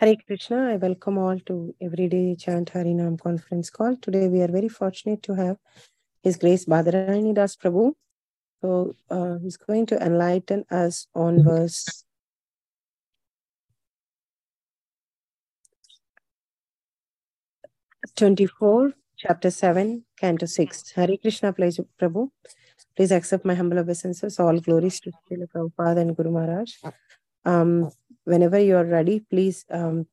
Hare Krishna. I welcome all to Everyday Chant Harinam conference call. Today we are very fortunate to have His Grace Badarayani Das Prabhu. So uh, he's going to enlighten us on verse 24, chapter 7, canto 6. Hare Krishna, please, Prabhu. Please accept my humble obeisances. All glories to Srila Prabhupada and Guru Maharaj. Um, whenever you are ready, please um,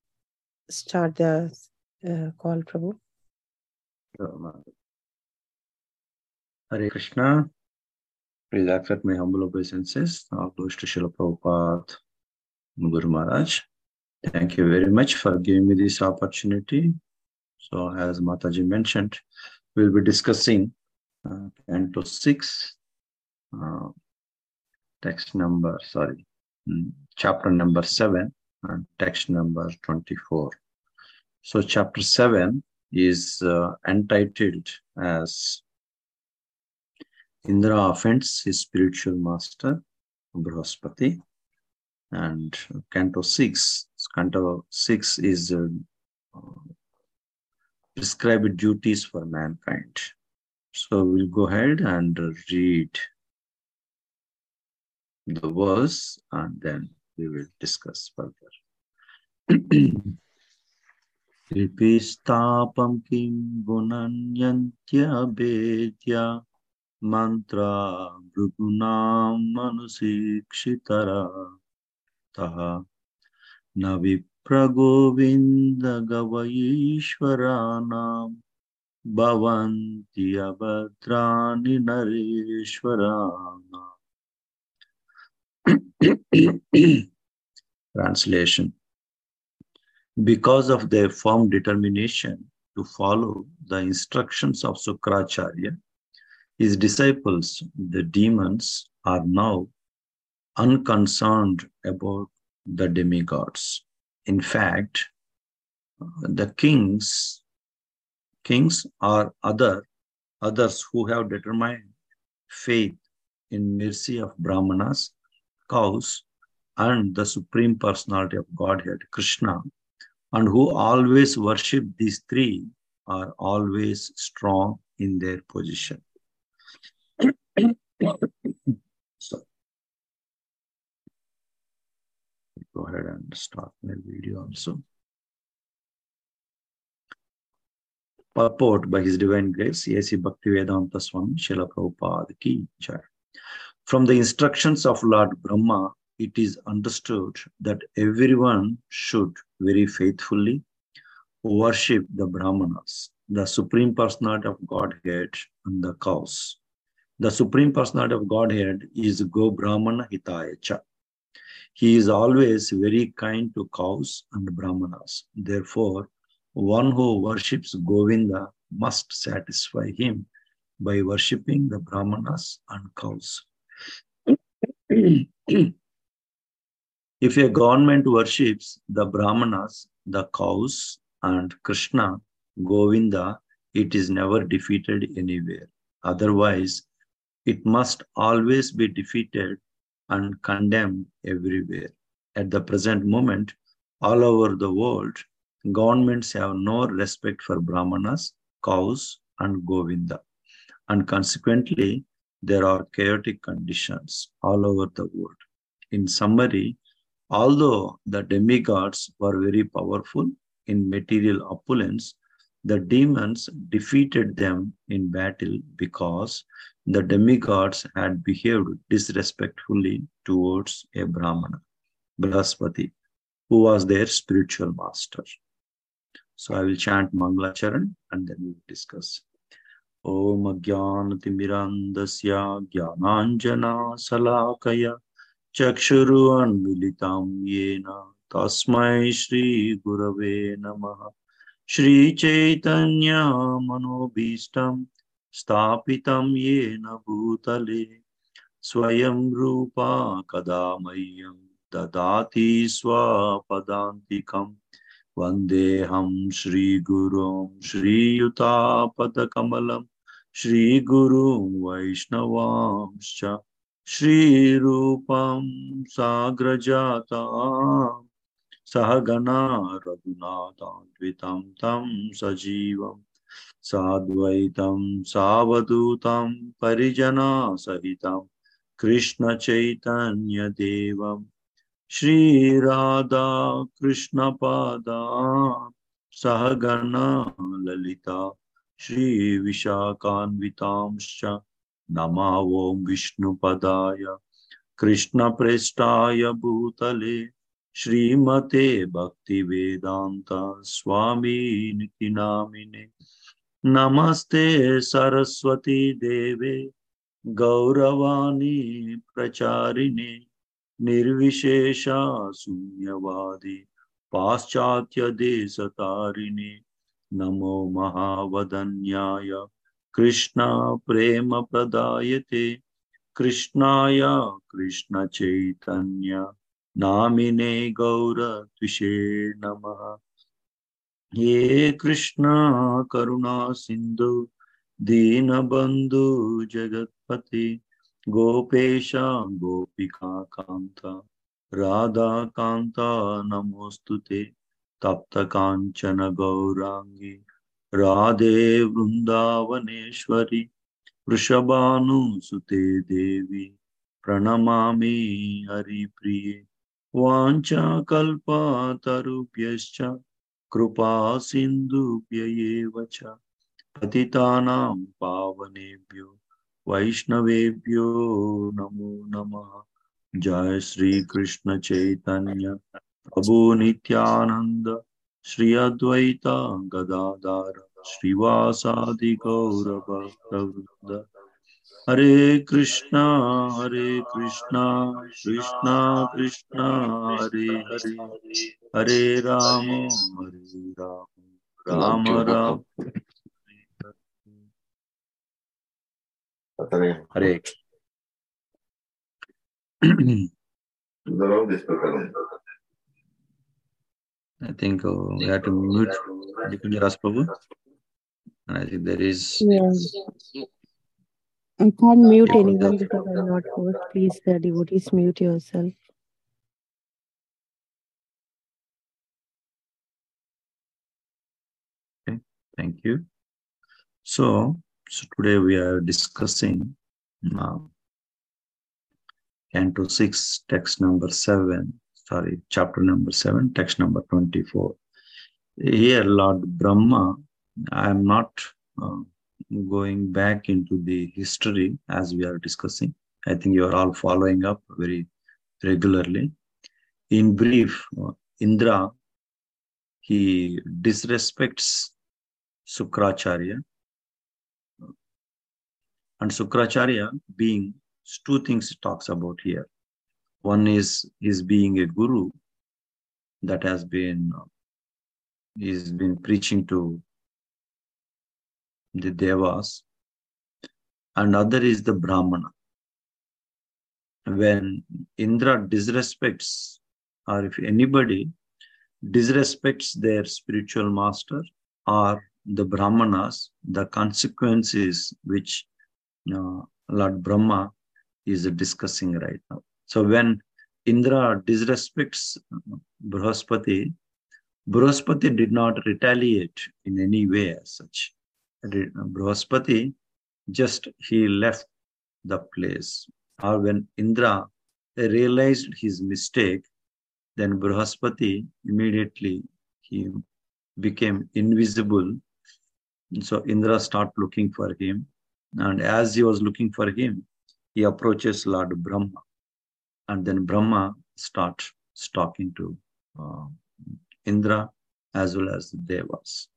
start the uh, call, Prabhu. Hare Krishna. Please accept my humble obeisances. All glories to Srila Prabhupada Guru Maharaj. Thank you very much for giving me this opportunity. So, as Mataji mentioned, we'll be discussing uh, Canto 6, uh, text number, sorry, mm, chapter number 7, and text number 24. So, chapter 7 is uh, entitled as Indra offends his spiritual master, Brahaspati. And Canto 6, Canto 6 is uh, prescribed duties for mankind. So we'll go ahead and read the verse and then we will discuss further. कृपिस्तापं किं गुणन्यन्त्यभेद्य मन्त्रा भृगुणां मनुशिक्षितरा तः न विप्रगोविन्दगवयीश्वराणां भवन्ति अभद्राणि नरेश्वराः Translation Because of their firm determination to follow the instructions of Sukracharya, his disciples, the demons, are now unconcerned about the demigods. In fact, the kings, kings are other others who have determined faith in mercy of Brahmanas, cows, and the Supreme Personality of Godhead, Krishna, and who always worship these three are always strong in their position. so, go ahead and start my video also. Purport by His Divine Grace, A.C. Bhaktivedanta Swami Srila Prabhupada Ki Jai. From the instructions of Lord Brahma, it is understood that everyone should very faithfully worship the Brahmanas, the Supreme Personality of Godhead, and the cows. The Supreme Personality of Godhead is Go Brahmana. He is always very kind to cows and Brahmanas. Therefore, one who worships Govinda must satisfy him by worshipping the Brahmanas and cows. If a government worships the Brahmanas, the cows, and Krishna, Govinda, it is never defeated anywhere. Otherwise, it must always be defeated and condemned everywhere. At the present moment, all over the world, governments have no respect for Brahmanas, cows, and Govinda. And consequently, there are chaotic conditions all over the world. In summary, although the demigods were very powerful in material opulence, the demons defeated them in battle because the demigods had behaved disrespectfully towards a Brahmana, Brahaspati, who was their spiritual master. So I will chant Mangalacharan and then we will discuss. ॐ ज्ञानतिमिरान्धस्य ज्ञानाञ्जनाशलाकया चक्षुरुन्मिलितां येन तस्मै श्रीगुरवे नमः। श्रीचैतन्यमनोभीष्टं स्थापितं येन भूतले, स्वयं रूपा कदा मह्यं ददाति स्वपदान्तिकं। वन्देऽहं श्रीगुरों श्रीयुतापदकमलम् श्रीगुरुं वैष्णवांश्च श्रीरूपं साग्रजाता सहगना रघुनाथान्वितं तं सजीवं साद्वैतं सावधूतं परिजनासहितं कृष्णचैतन्यदेवं श्रीराधा कृष्णपादा सहगना ललिता श्रीविशाखान्वितांश्च नमा ॐ विष्णुपदाय। कृष्णप्रेष्ठाय भूतले श्रीमते भक्तिवेदान्त स्वामीनिति नामिने। नमस्ते सरस्वती देवे, गौरवाणी प्रचारिणे निर्विशेषा शून्यवादी पाश्चात्यदेशतारिणे नमो महावदन्याय। कृष्णा प्रेम प्रदायते। कृष्णाय कृष्णचैतन्य नामिने गौरत्विषे नमः। हे कृष्णा, करुणा सिन्धु, दीनबन्धु, जगत्पति, गोपेश, गोपिका कान्त राधाकान्ता नमोऽस्तु ते। तप्तकाञ्चन गौराङ्गी राधे वृन्दावनेश्वरि, वृषभानुसुते देवी, प्रणमामि हरिप्रिये। वाञ्छाकल्पतरुभ्यश्च कृपा सिन्धुभ्य एव च। पतितानां पावनेभ्यो, वैष्णवेभ्यो नमो नमः। जय श्री कृष्ण चैतन्य। प्रभु नित्यानंद श्री अद्वैत गदाधार श्रीवासादि गौरभक्तवृंद हरे कृष्णा हरे कृष्णा कृष्णा कृष्णा हरे हरे। हरे राम हरे राम राम राम। हरे I think uh, we have to mute Nikunja Ras Prabhu. And I think there is Yeah. I can't mute anyone because I'm not host. Please, the devotees, mute yourself. Okay, thank you. So, so today we are discussing uh, Canto 6, text number 7, sorry, chapter number 7, text number 24. Here, Lord Brahma, I am not uh, going back into the history as we are discussing. I think you are all following up very regularly. In brief, uh, Indra, he disrespects Sukracharya. And Sukracharya being two things he talks about here. One is his being a guru that has been he's been preaching to the devas, and other is the Brahmana. When Indra disrespects, or if anybody disrespects their spiritual master or the Brahmanas, the consequences which uh, Lord Brahma is discussing right now. So when Indra disrespects Brahaspati, Brahaspati did not retaliate in any way as such. Brahaspati just he left the place. Or when Indra realized his mistake, then Brahaspati immediately he became invisible. So Indra started looking for him. And as he was looking for him, he approaches Lord Brahma. And then Brahma starts talking to uh, Indra as well as the Devas.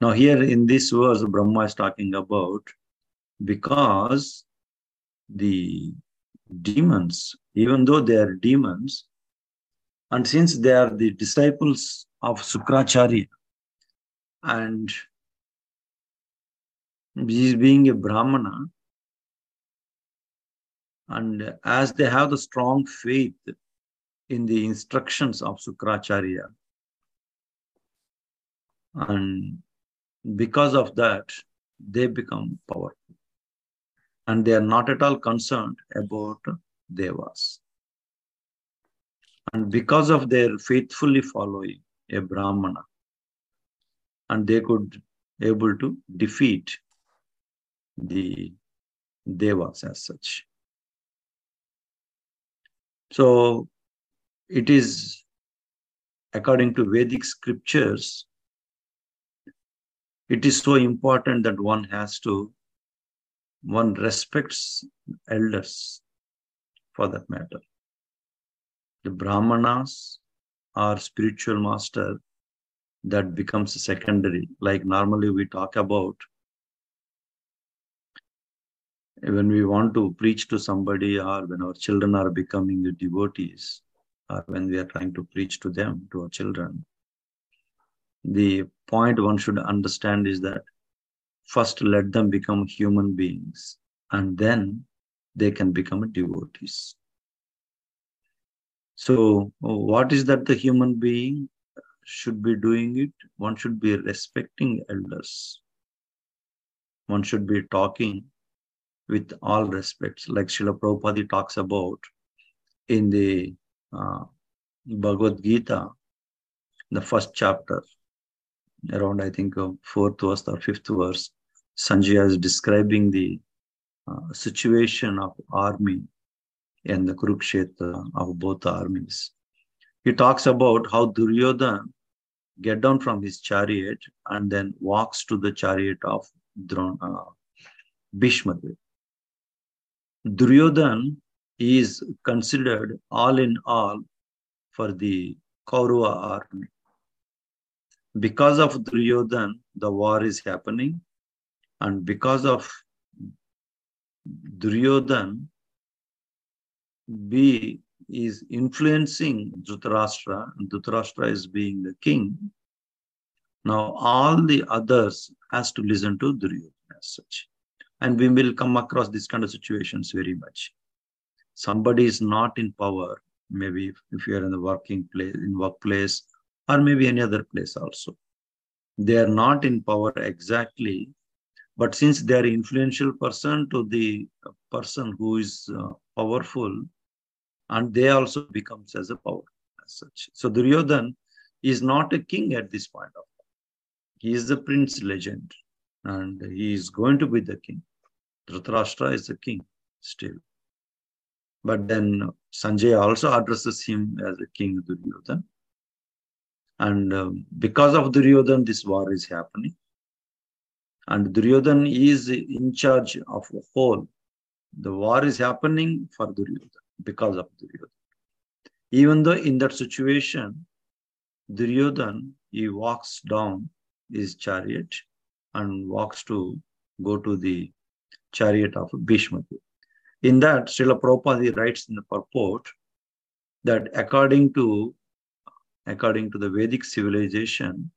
Now, here in this verse, Brahma is talking about because the demons, even though they are demons, and since they are the disciples of Sukracharya, and he being a Brahmana, and as they have the strong faith in the instructions of Sukracharya, and because of that, they become powerful. And they are not at all concerned about devas. And because of their faithfully following a Brahmana, and they could able to defeat the devas as such. So it is according to Vedic scriptures, it is so important that one has to, one respects elders for that matter. The Brahmanas are spiritual master that becomes secondary. Like normally we talk about when we want to preach to somebody or when our children are becoming devotees or when we are trying to preach to them, to our children, the point one should understand is that first let them become human beings and then they can become devotees. So, what is that the human being should be doing it? One should be respecting elders. One should be talking with all respects, like Srila Prabhupada talks about in the uh, Bhagavad Gita, the first chapter, around I think uh, fourth verse or fifth verse, Sanjaya is describing the uh, situation of army and the Kurukshetra of both armies. He talks about how Duryodhana get down from his chariot and then walks to the chariot of Drona, uh. Duryodhan is considered all in all for the Kaurava army. Because of Duryodhan, the war is happening, and because of Duryodhan, B is influencing Dhritarashtra, and Dhritarashtra is being the king. Now all the others has to listen to Duryodhana as such. And we will come across this kind of situations very much. Somebody is not in power, maybe if, you are in the working place, in workplace, or maybe any other place also. They are not in power exactly, but since they are influential person to the person who is uh, powerful, and they also becomes as a power as such. So Duryodhan is not a king at this point of time. He is the prince legend, and he is going to be the king. Dhritarashtra is the king still. But then Sanjay also addresses him as a king Duryodhan. And um, because of Duryodhan, this war is happening. And Duryodhan is in charge of the whole. The war is happening for Duryodhan because of Duryodhan. Even though in that situation, Duryodhan, he walks down his chariot and walks to go to the chariot of Bhishma. In that, Srila Prabhupada writes in the purport that according to according to the Vedic civilization,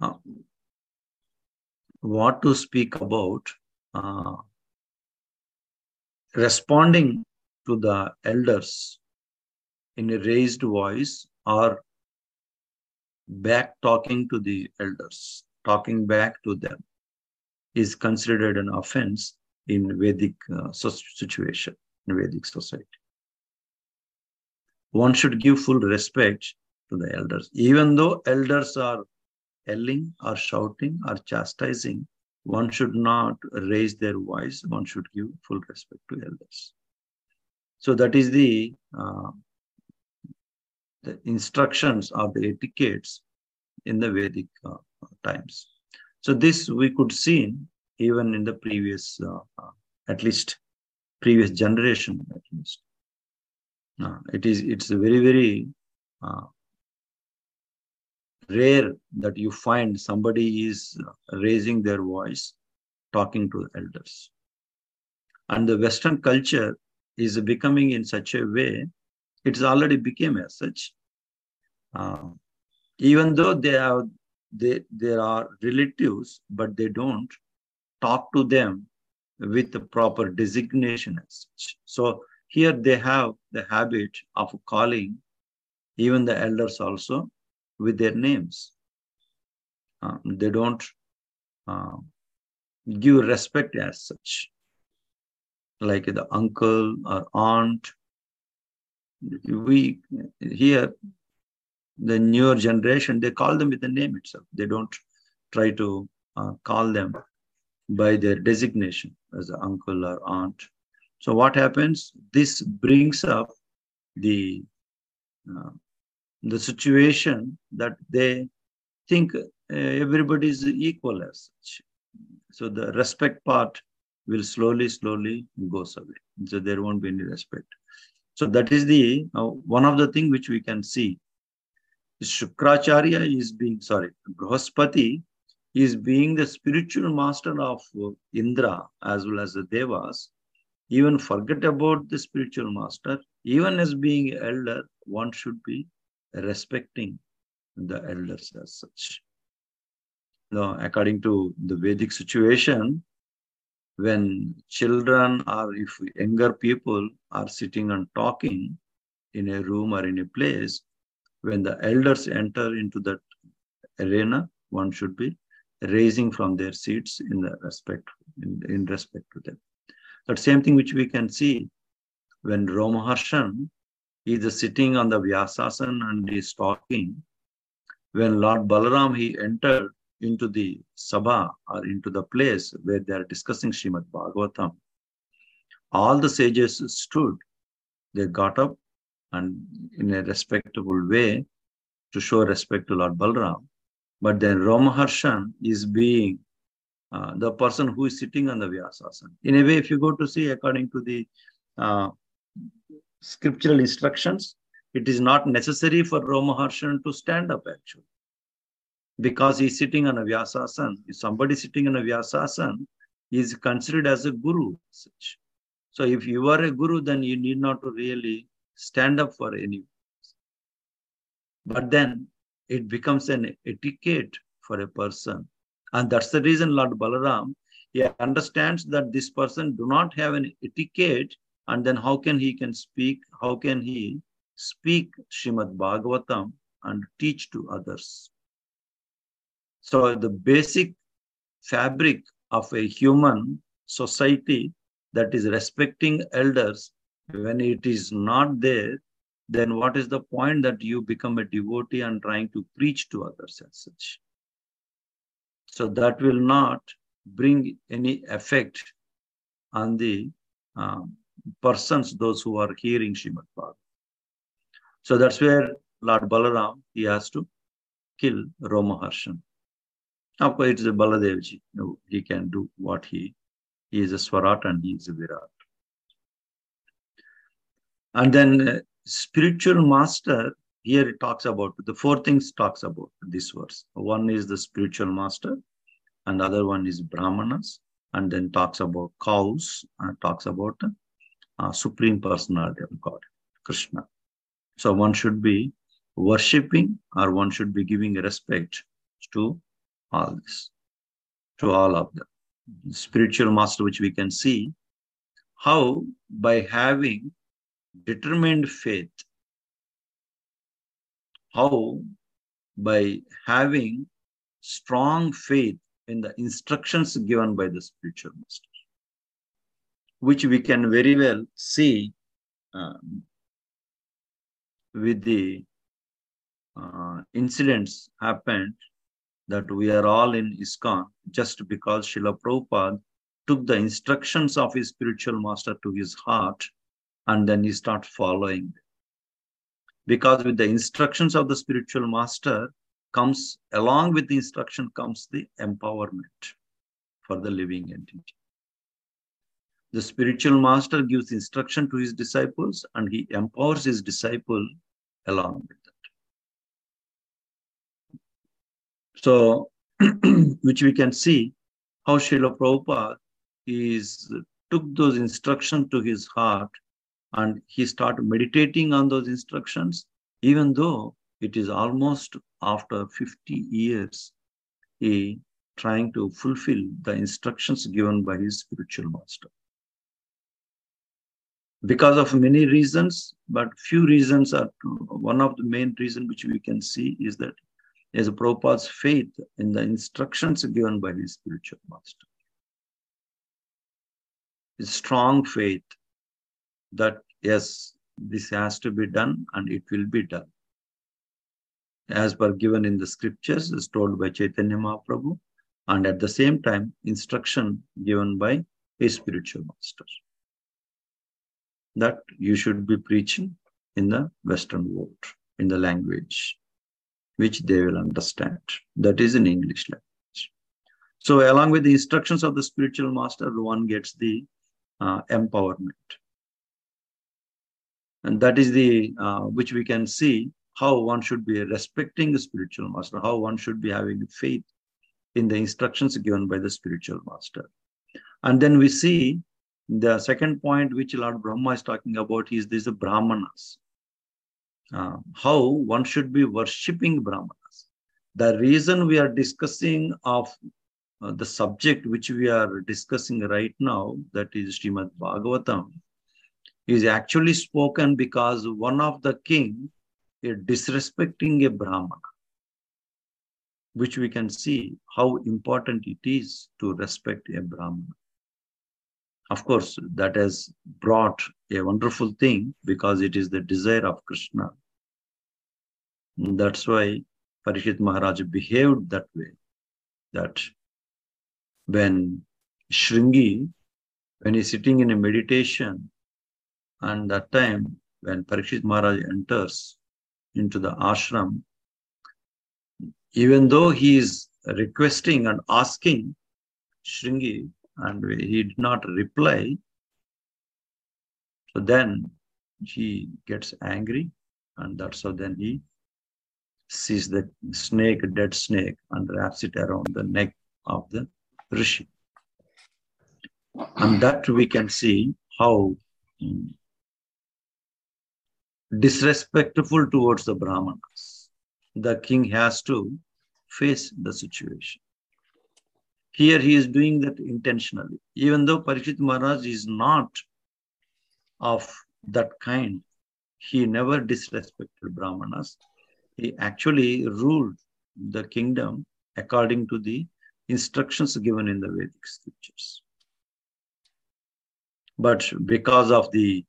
uh, what to speak about uh, responding to the elders in a raised voice or back talking to the elders, talking back to them is considered an offense in Vedic uh, situation, in Vedic society. One should give full respect to the elders. Even though elders are yelling or shouting or chastising, one should not raise their voice. One should give full respect to elders. So that is the, uh, the instructions of the etiquettes in the Vedic uh, times. So this we could see even in the previous, uh, uh at least previous generation at least. Uh, it is it's very very uh, rare that you find somebody is raising their voice talking to elders and the western culture is becoming in such a way it's already became as such uh, even though they have they there are relatives but they don't talk to them with the proper designation as such so here they have the habit of calling even the elders also with their names. Uh, they don't uh, give respect as such, like the uncle or aunt. we here the newer generation they call them with the name itself. They don't try to uh, call them by their designation as uncle or aunt. So what happens? This brings up the uh, the situation that they think uh, everybody is equal as such. So the respect part will slowly slowly goes away. So there won't be any respect. So that is the uh, one of the thing which we can see. Shukracharya is being sorry, Brahaspati is being the spiritual master of Indra as well as the Devas. Even forget about the spiritual master. Even as being elder, one should be respecting the elders as such. Now, according to the Vedic situation, when children or if younger people are sitting and talking in a room or in a place, when the elders enter into that arena, one should be raising from their seats in the respect in, in respect to them. That same thing which we can see when Romaharshan is sitting on the Vyasasan and is talking. When Lord Balaram he entered into the sabha or into the place where they are discussing Srimad Bhagavatam, all the sages stood. They got up and in a respectable way to show respect to Lord Balram. But then Romaharshan is being uh, the person who is sitting on the Vyasasana. In a way, if you go to see according to the uh, scriptural instructions, it is not necessary for Romaharshan to stand up actually because he's sitting on a Vyasasana. If somebody sitting on a Vyasasana is considered as a guru. Such. So if you are a guru, then you need not to really stand up for any. But then it becomes an etiquette for a person. And that's the reason Lord Balaram, he understands that this person do not have an etiquette and then how can he can speak, how can he speak Shrimad Bhagavatam and teach to others. So the basic fabric of a human society that is respecting elders, when it is not there, then what is the point that you become a devotee and trying to preach to others as such? So that will not bring any effect on the um, persons, those who are hearing Srimad Bhagavatam. So that's where Lord Balaram, he has to kill Romaharshan. Of course, it is a Baladevji. He can do what he, he is a Swarat and he is a Virat. And then uh, spiritual master, here it talks about, the four things talks about this verse. One is the spiritual master, and other one is Brahmanas, and then talks about cows, and talks about uh, Supreme Personality of God, Krishna. So one should be worshipping or one should be giving respect to all this, to all of them. Spiritual master, which we can see how by having determined faith, how? By having strong faith in the instructions given by the spiritual master, which we can very well see um, with the uh, incidents happened that we are all in ISKCON just because Srila Prabhupada took the instructions of his spiritual master to his heart and then you start following Because with the instructions of the spiritual master comes, along with the instruction comes the empowerment for the living entity. The spiritual master gives instruction to his disciples and he empowers his disciple along with that. So, which we can see how Srila Prabhupada is took those instructions to his heart and he started meditating on those instructions, even though it is almost after 50 years, he trying to fulfill the instructions given by his spiritual master. Because of many reasons, but few reasons are one of the main reason which we can see is that is Prabhupada's faith in the instructions given by his spiritual master. His strong faith that, yes, this has to be done and it will be done. As per given in the scriptures, is told by Chaitanya Mahaprabhu, and at the same time, instruction given by a spiritual master. That you should be preaching in the Western world, in the language which they will understand. That is in English language. So, along with the instructions of the spiritual master, one gets the uh, empowerment. And that is the uh, which we can see how one should be respecting the spiritual master, how one should be having faith in the instructions given by the spiritual master. And then we see the second point which Lord Brahma is talking about is this Brahmanas. Uh, how one should be worshipping Brahmanas. The reason we are discussing of uh, the subject which we are discussing right now, that is Srimad Bhagavatam, is actually spoken because one of the king is disrespecting a Brahmana, which we can see how important it is to respect a Brahmana. Of course, that has brought a wonderful thing because it is the desire of Krishna. That's why Parikshit Maharaj behaved that way. That when Shringi, when he's sitting in a meditation, and that time when Parikshit Maharaj enters into the ashram, even though he is requesting and asking Shringi and he did not reply. So then he gets angry, and that's how then he sees the snake, dead snake, and wraps it around the neck of the rishi. And that we can see how um, disrespectful towards the Brahmanas. The king has to face the situation. Here he is doing that intentionally. Even though Parikshit Maharaj is not of that kind, he never disrespected Brahmanas. He actually ruled the kingdom according to the instructions given in the Vedic scriptures. But because of the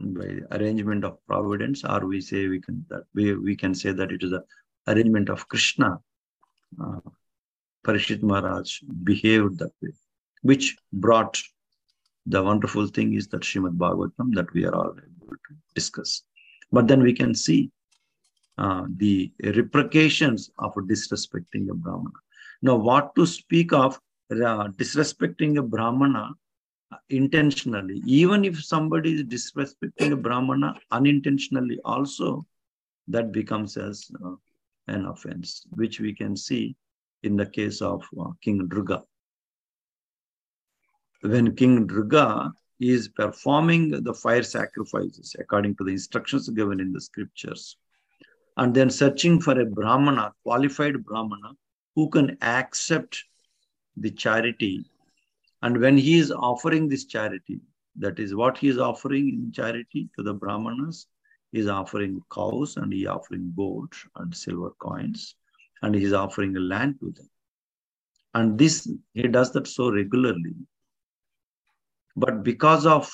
by arrangement of providence, or we say we can that we, we can say that it is the arrangement of Krishna. Uh, Parikshit Maharaj behaved that way, which brought the wonderful thing is that Srimad Bhagavatam that we are all able to discuss. But then we can see uh, the repercussions of disrespecting a Brahmana. Now, what to speak of uh, disrespecting a Brahmana intentionally, even if somebody is disrespecting a Brahmana unintentionally, also that becomes as uh, an offense, which we can see in the case of uh, King Nriga When King Nriga is performing the fire sacrifices according to the instructions given in the scriptures, and then searching for a Brahmana, qualified Brahmana, who can accept the charity. And when he is offering this charity, that is what he is offering in charity to the Brahmanas, he is offering cows and he is offering gold and silver coins and he is offering land to them. And this, he does that so regularly. But because of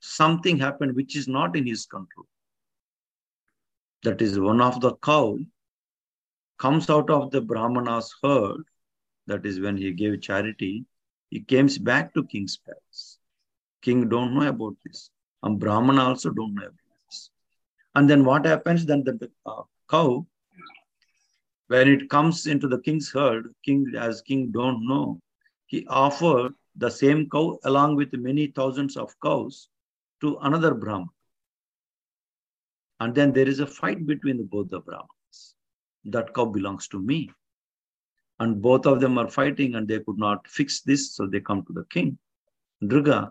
something happened which is not in his control, that is one of the cow comes out of the Brahmana's herd, that is when he gave charity, he comes back to king's palace. King don't know about this. And Brahman also don't know about this. And then what happens? Then the, uh, cow when it comes into the king's herd, king as king don't know, he offered the same cow along with many thousands of cows to another Brahman. And then there is a fight between both the Brahmans. That cow belongs to me. And both of them are fighting and they could not fix this, so they come to the king, Nriga,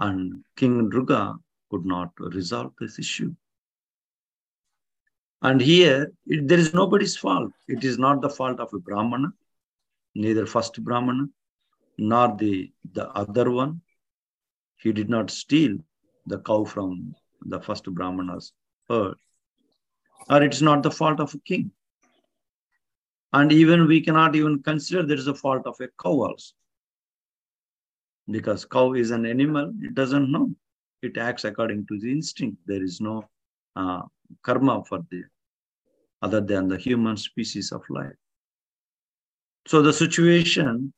and King Nriga could not resolve this issue. And here, it, there is nobody's fault. It is not the fault of a Brahmana, neither first Brahmana, nor the, the other one. He did not steal the cow from the first Brahmana's herd. Or it is not the fault of a king. And even we cannot even consider there is a fault of a cow also. Because cow is an animal, it doesn't know. it acts according to the instinct. There is no uh, karma for the other than the human species of life. So the situation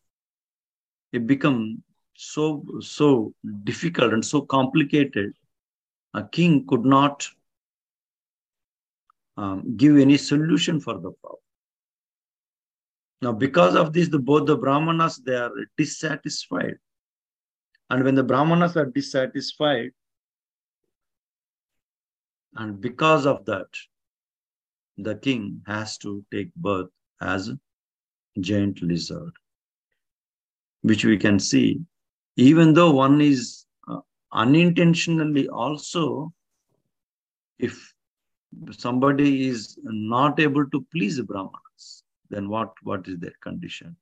it become so so difficult and so complicated. A king could not um, give any solution for the problem. Now, because of this, the, both the Brahmanas they are dissatisfied, and when the Brahmanas are dissatisfied, and because of that, the king has to take birth as a giant lizard, which we can see, even though one is uh, unintentionally also, if somebody is not able to please the Brahmanas, then what, what is their condition?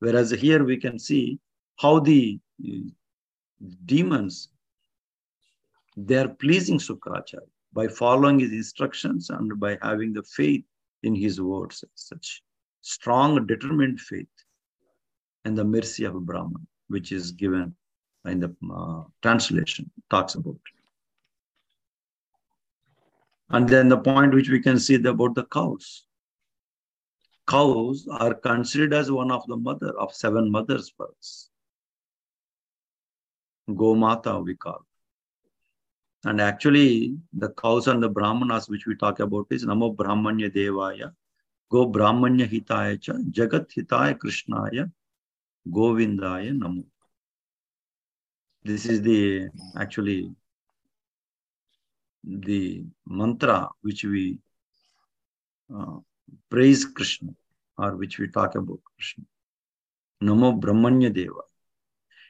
Whereas here we can see how the uh, demons, they are pleasing Sukracharya by following his instructions and by having the faith in his words, such strong, determined faith and the mercy of Brahman, which is given in the uh, translation, talks about. And then the point which we can see about the cows. Cows are considered as one of the mother of seven mothers us. Gomata we call. And actually, the cows and the brahmanas which we talk about is Namo Brahmanya Devaya, Go Brahmanya Hitaya Cha, Jagat Hitaya Krishnaya, Govindaya Namo. This is the actually the mantra which we uh, praise Krishna or which we talk about Krishna. Namo Brahmanya Deva.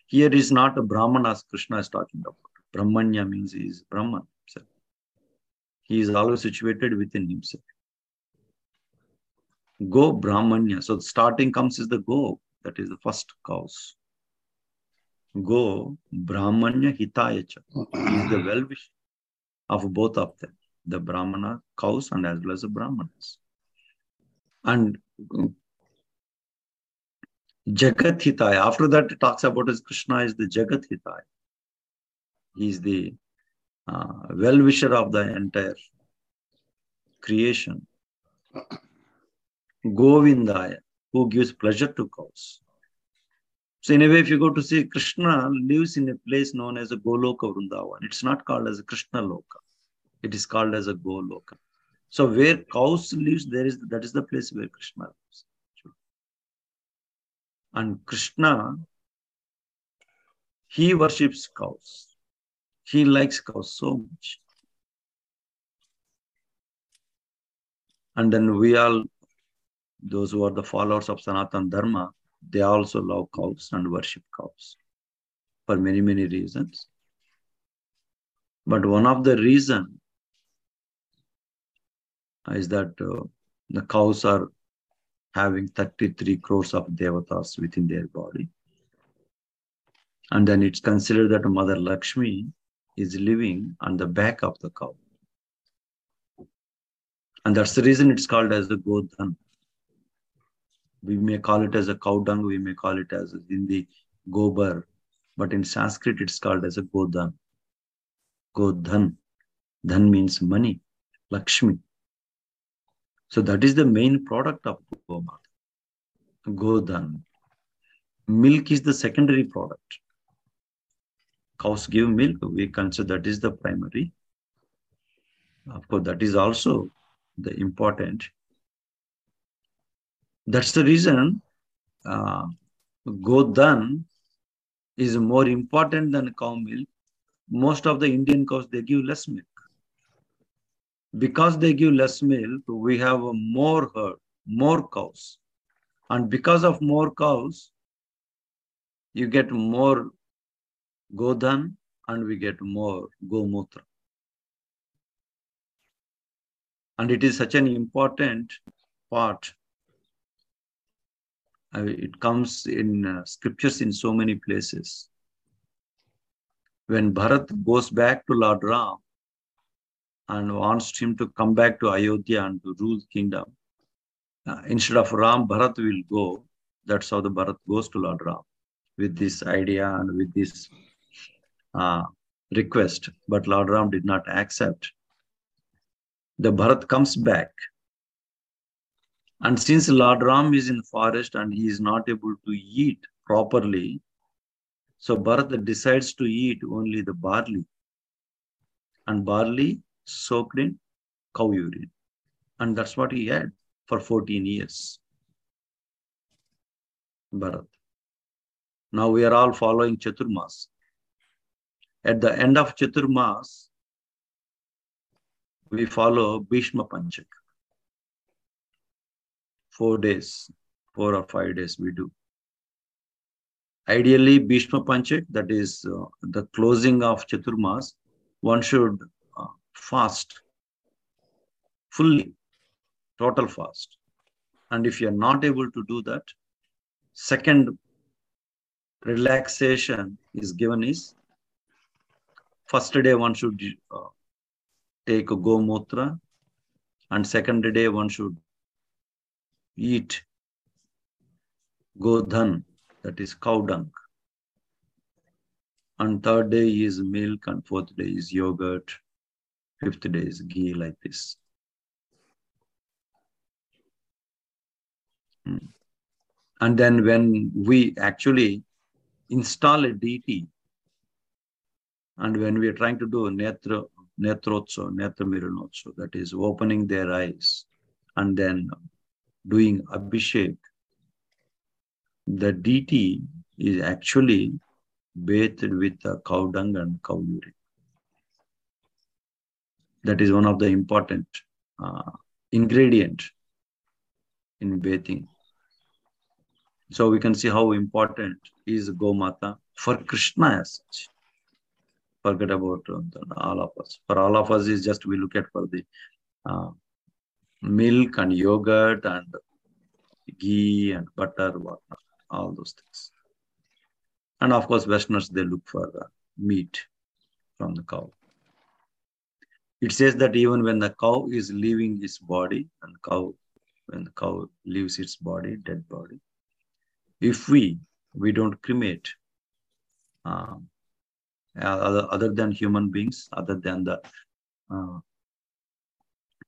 Here is not a Brahmanas Krishna is talking about. Brahmanya means he is Brahman himself. He is always situated within himself. Go Brahmanya. So starting comes is the go. That is the first cause. Go Brahmanya Hitayacha. He is the well wish of both of them, the Brahmana cows and as well as the Brahmanas. And Jagat Hitaya. After that, it talks about as Krishna is the Jagat Hitaya. He is the uh, well wisher of the entire creation. Govindaya, who gives pleasure to cows. So, in a way, if you go to see Krishna lives in a place known as a Goloka Vrindavan. It's not called as a Krishna Loka. It is called as a Goloka. So, where cows lives, there is that is the place where Krishna lives. And Krishna, he worships cows. He likes cows so much. And then we all, those who are the followers of Sanatan Dharma, they also love cows and worship cows for many, many reasons. But one of the reason is that uh, the cows are having 33 crores of devatas within their body. And then it's considered that Mother Lakshmi is living on the back of the cow. And that's the reason it's called as the Godhan. We may call it as a cow dung, we may call it as in the gobar, but in Sanskrit it's called as a Godhan. Godhan. Dhan means money, Lakshmi. So that is the main product of Gomata. Godhan. Milk is the secondary product. Cows give milk, we consider that is the primary. Of course, that is also the important. That's the reason uh, Godhan is more important than cow milk. Most of the Indian cows, they give less milk because they give less milk, we have more herd, more cows. And because of more cows, you get more godhan and we get more gomutra. And it is such an important part. It comes in uh, scriptures in so many places. When Bharat goes back to Lord Ram, and wants him to come back to Ayodhya and to rule the kingdom. Uh, instead of Ram, Bharat will go. That's how the Bharat goes to Lord Ram with this idea and with this uh, request, but Lord Ram did not accept. The Bharat comes back. And since Lord Ram is in forest and he is not able to eat properly, so Bharat decides to eat only the barley. And barley soaked in cow urine. And that's what he had for 14 years. Bharat. Now we are all following Chaturmas. At the end of Chaturmas, we follow Bhishma Panchak. Four days, four or five days we do. Ideally, Bhishma Panchak, that is uh, the closing of Chaturmas, one should fast. Fully, total fast. And if you are not able to do that, second relaxation is given is first day one should uh, take a gomutra and second day one should eat godhan that is cow dung. And third day is milk and fourth day is yogurt fifth days is ghee like this Hmm. and then when we actually install a deity and when we are trying to do netra netrotso netramiranotso that is opening their eyes and then doing abhishek the deity is actually bathed with the cow dung and cow urine that is one of the important uh, ingredient in bathing so we can see how important is Gomata for Krishna as such. Forget about all of us. For all of us is just we look at for the uh, milk and yogurt and ghee and butter, whatnot, all those things. And of course, Westerners, they look for uh, meat from the cow. It says that even when the cow is leaving its body, and cow, when the cow leaves its body, dead body, if we we don't cremate uh, other, other than human beings other than the uh,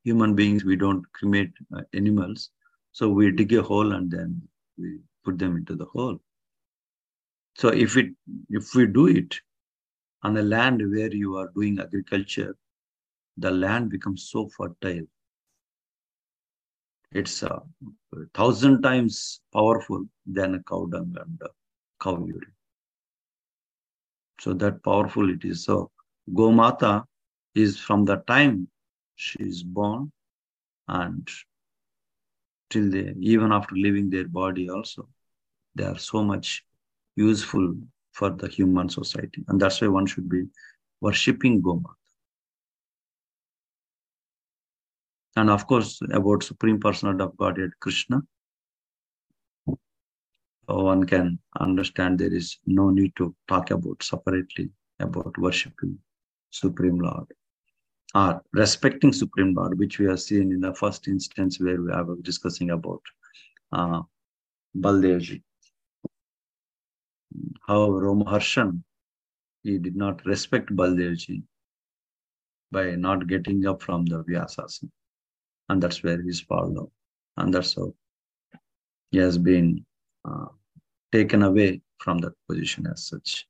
human beings we don't cremate uh, animals so we dig a hole and then we put them into the hole. So if it if we do it on a land where you are doing agriculture the land becomes so fertile it's a thousand times powerful than a cow dung and cow urine. So that powerful it is. So Gomata is from the time she is born and till they even after leaving their body also they are so much useful for the human society and that's why one should be worshipping Gomata. And of course about supreme personality of godhead krishna. One can understand there is no need to talk about separately about worshiping supreme lord or respecting supreme lord which we have seen in the first instance where we are discussing about uh, baldevji. How Romaharshan he did not respect Baldevji by not getting up from the Vyasasana and that's where he's fallen. And that's how he has been uh, taken away from that position as such.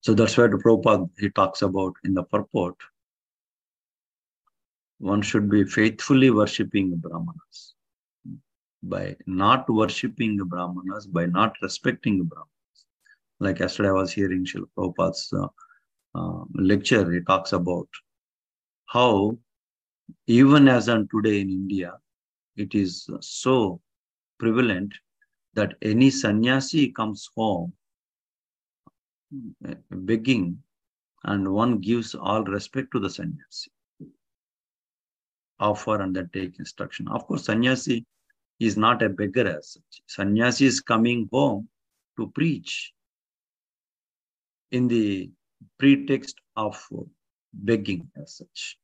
So that's where the Prabhupada he talks about in the purport. One should be faithfully worshipping Brahmanas. By not worshipping Brahmanas, by not respecting Brahmanas. Like yesterday I was hearing Srila Prabhupada's uh, uh, lecture, he talks about how even as on today in India, it is so prevalent that any sannyasi comes home eh, begging and one gives all respect to the sannyasi. Offer and then take instruction. Of course, sannyasi is not a beggar as such. Sannyasi is coming home to preach in the pretext of begging as such.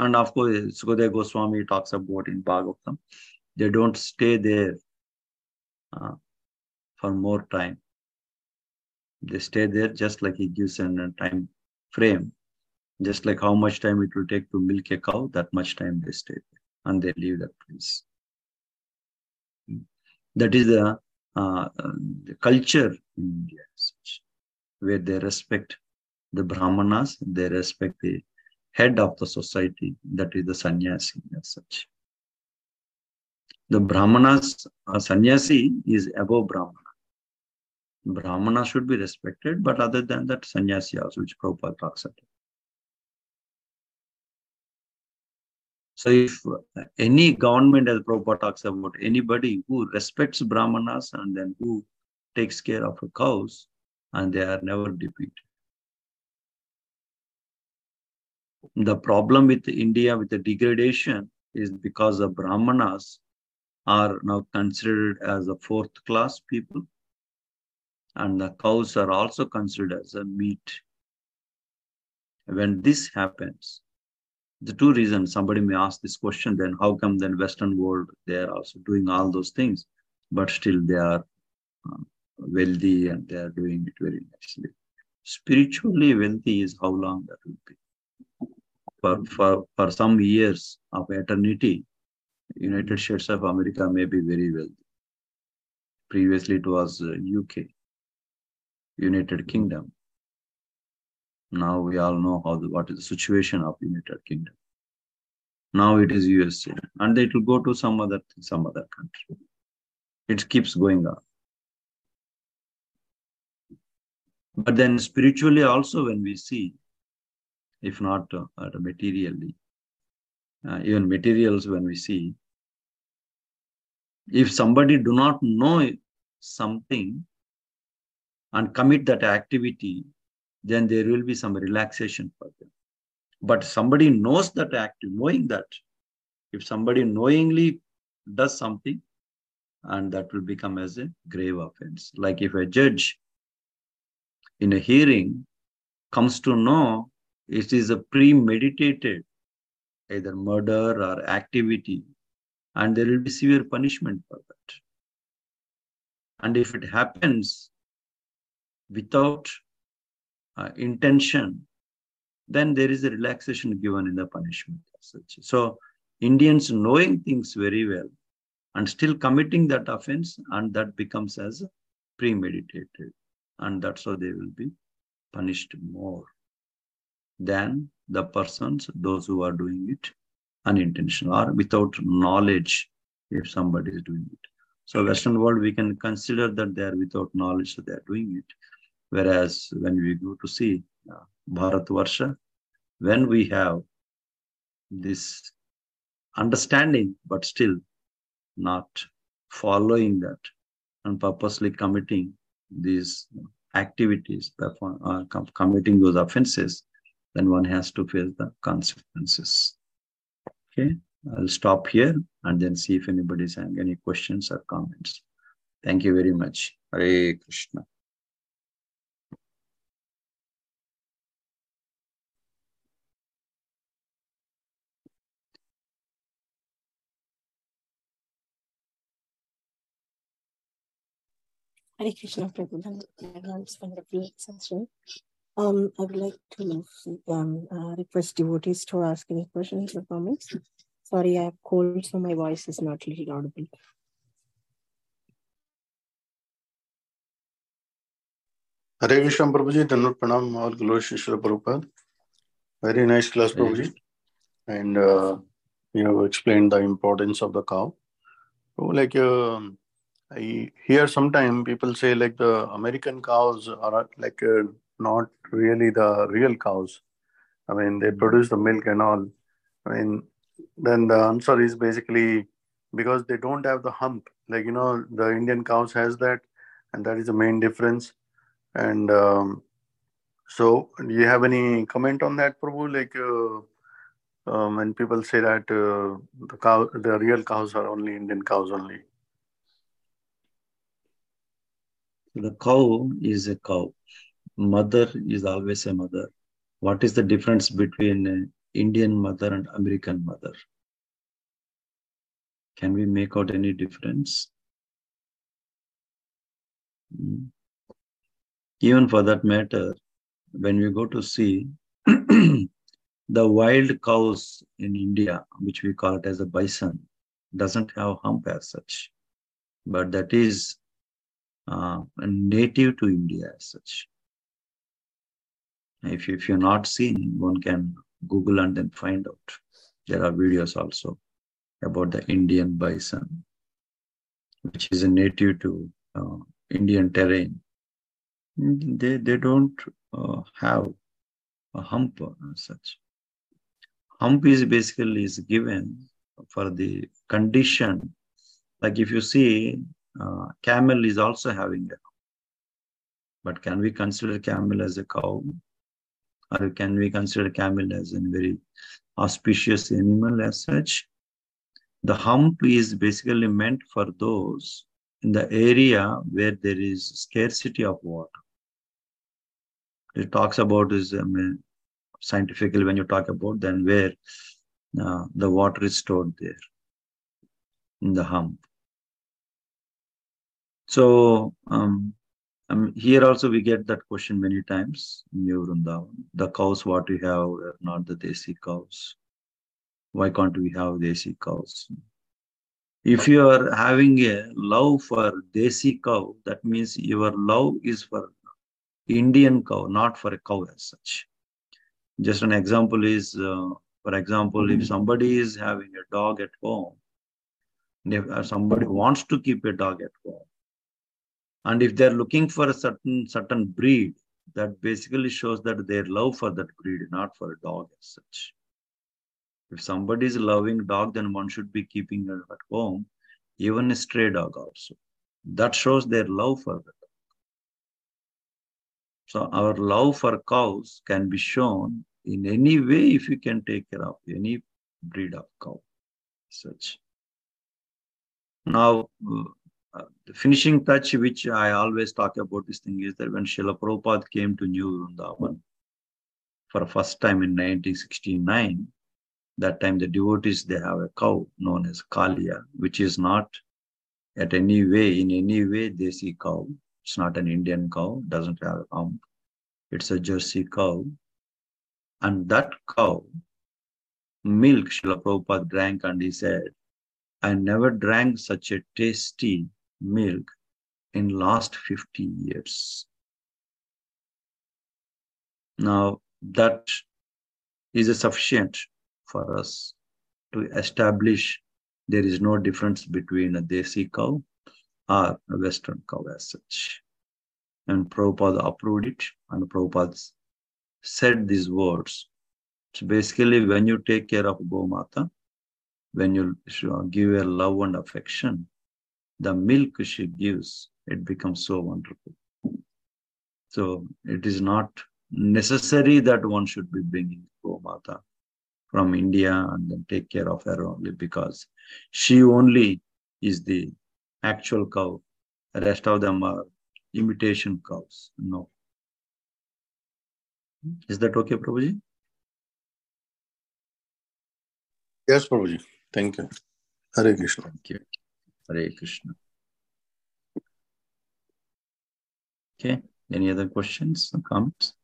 And of course, Sukadeva Goswami talks about in Bhagavatam, they don't stay there uh, for more time. They stay there just like he gives a time frame, just like how much time it will take to milk a cow, that much time they stay there and they leave that place. That is the, uh, the culture in India, where they respect the Brahmanas, they respect the head of the society, that is the sannyasi as such. The Brahmanas, a sannyasi is above Brahmana. Brahmana should be respected, but other than that, sannyasi also, which Prabhupada talks about. So if any government, as Prabhupada talks about, anybody who respects Brahmanas and then who takes care of cows, and they are never defeated. The problem with India with the degradation is because the Brahmanas are now considered as a fourth class people and the cows are also considered as a meat. When this happens, the two reasons somebody may ask this question, then how come then Western world, they are also doing all those things, but still they are uh, wealthy and they are doing it very nicely. Spiritually wealthy is how long that will be. For, for, for some years of eternity, United States of America may be very wealthy. Previously it was uh, UK. United Kingdom. Now we all know how the, what is the situation of United Kingdom. Now it is USA, and it will go to some other some other country. It keeps going on. But then spiritually also, when we see, if not uh, materially, uh, even materials when we see, if somebody do not know something and commit that activity, then there will be some relaxation for them. But somebody knows that active, knowing that if somebody knowingly does something, and that will become as a grave offense. Like if a judge in a hearing comes to know it is a premeditated either murder or activity, and there will be severe punishment for that. And if it happens without uh, intention, then there is a relaxation given in the punishment. So Indians knowing things very well and still committing that offense, and that becomes as premeditated. And that's how they will be punished more than the persons, those who are doing it unintentional or without knowledge if somebody is doing it. So Western world, we can consider that they are without knowledge, so they are doing it. Whereas when we go to see uh, Bharat when we have this understanding, but still not following that and purposely committing these activities, uh, committing those offenses, then one has to face the consequences. Okay, I'll stop here and then see if anybody's having any questions or comments. Thank you very much. Hare Krishna. Hare Krishna Prabhu, wonderful session. Um, I would like to um, uh, request devotees to ask any questions or comments. Sorry, I have cold, so my voice is not really audible. Hare Krishna Prabhuji, Dhanur Pranam, all glory Srila Prabhupada. Very nice class, Prabhuji. And uh, you have explained the importance of the cow. So, like, uh, I hear sometimes people say like the American cows are like uh, not really the real cows. I mean, they produce the milk and all. I mean, then the answer is basically because they don't have the hump. Like you know, the Indian cows has that, and that is the main difference. And um, so, do you have any comment on that, Prabhu? Like uh, um, when people say that uh, the cow, the real cows are only Indian cows only. The cow is a cow. Mother is always a mother. What is the difference between Indian mother and American mother? Can we make out any difference? Hmm. even for that matter, when we go to see the wild cows in India, which we call it as a bison, doesn't have hump as such, but that is uh, native to India as such. If, if you're not seen, one can Google and then find out. There are videos also about the Indian bison, which is a native to uh, Indian terrain. They, they don't uh, have a hump as such. Hump is basically is given for the condition. Like if you see, uh, camel is also having a but can we consider camel as a cow? Or can we consider camel as a very auspicious animal as such? The hump is basically meant for those in the area where there is scarcity of water. It talks about is I mean, scientifically when you talk about then where uh, the water is stored there in the hump. So um, um, here also we get that question many times New Vrindavan. The cows what we have are not the desi cows. Why can't we have desi cows? If you are having a love for desi cow, that means your love is for Indian cow, not for a cow as such. Just an example is, uh, for example, if somebody is having a dog at home, if somebody wants to keep a dog at home, and if they're looking for a certain certain breed, that basically shows that their love for that breed, not for a dog as such. If somebody is loving dog, then one should be keeping it at home, even a stray dog also. That shows their love for the dog. So our love for cows can be shown in any way if you can take care of any breed of cow. Such. Now, uh, uh, the finishing touch, which I always talk about this thing, is that when Srila Prabhupada came to New Vrindavan for the first time in 1969, that time the devotees, they have a cow known as Kalia, which is not at any way, in any way, desi cow. It's not an Indian cow, doesn't have a hump. It's a Jersey cow. And that cow, milk, Srila Prabhupada drank and he said, I never drank such a tasty milk in last 50 years. Now that is sufficient for us to establish there is no difference between a Desi cow or a Western cow as such. And Prabhupada approved it, and Prabhupada said these words. So basically, when you take care of Gomata, when you give her love and affection, the milk she gives, it becomes so wonderful. So it is not necessary that one should be bringing Gomata from India and then take care of her only because she only is the actual cow. The rest of them are imitation cows. No. Is that okay, Prabhuji? Yes, Prabhuji. Thank you. Hare Krishna. Thank you. Hare Krishna. Okay. Any other questions or comments?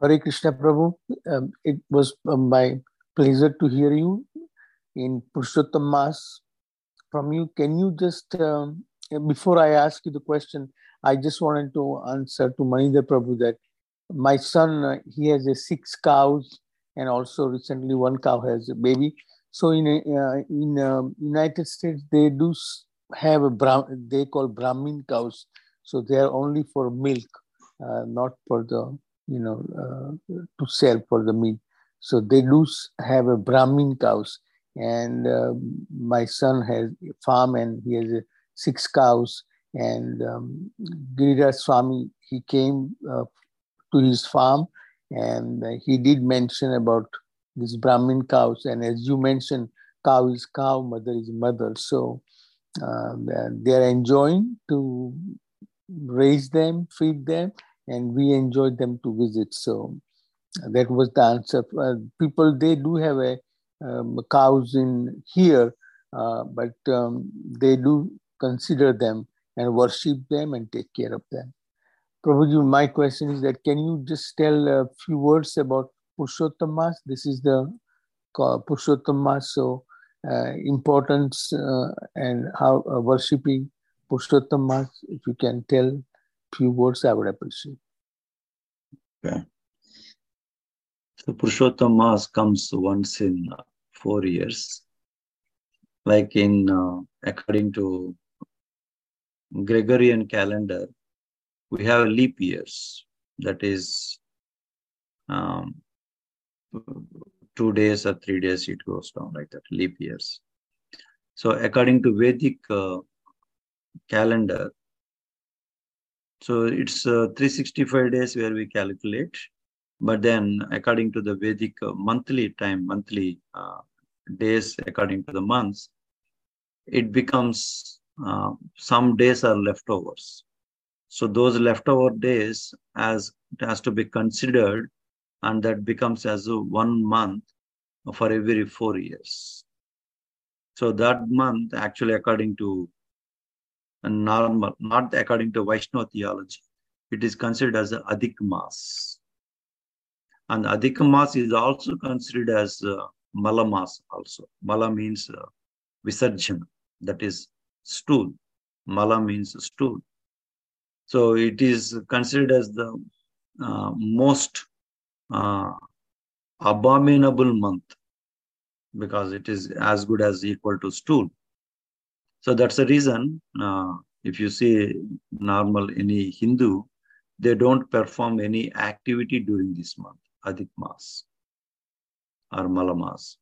Hare Krishna Prabhu. Um, it was uh, my pleasure to hear you in Purushottam Mas from you. Can you just, um, before I ask you the question, I just wanted to answer to Manindra Prabhu that my son, uh, he has a six cows and also recently one cow has a baby. So in uh, in um, United States, they do have a brown, they call Brahmin cows. So they are only for milk, uh, not for the you know, uh, to sell for the meat. So they do have a Brahmin cows. And uh, my son has a farm and he has uh, six cows. And um, Giriraj Swami, he came uh, to his farm and he did mention about these Brahmin cows. And as you mentioned, cow is cow, mother is mother. So uh, they're enjoying to raise them, feed them, and we enjoy them to visit. So that was the answer. Uh, people they do have a um, cows in here, uh, but um, they do consider them and worship them and take care of them. Prabhuji, my question is that can you just tell a few words about Purushottam This is the ca- so uh, importance uh, and how uh, worshipping Purushottam If you can tell few words, I would appreciate. Okay. So Purushottam comes once in uh, four years. Like in, uh, according to Gregorian calendar, we have leap years. That is um, two days or three days it goes down like that, leap years. So according to Vedic uh, calendar, so it's uh, 365 days where we calculate, but then according to the Vedic uh, monthly time, monthly uh, days according to the months, it becomes uh, some days are leftovers. So those leftover days as it has to be considered, and that becomes as one month for every four years. So that month, actually, according to normal, not according to Vaishnava theology, it is considered as Adhik Mas. And Adhik Mas is also considered as uh, Mala Mas also. Mala means uh, Visarjana, that is stool. Mala means stool. So it is considered as the uh, most uh, abominable month because it is as good as equal to stool. So that's the reason uh, if you see normal any Hindu, they don't perform any activity during this month, Adhik Mas or Malamas.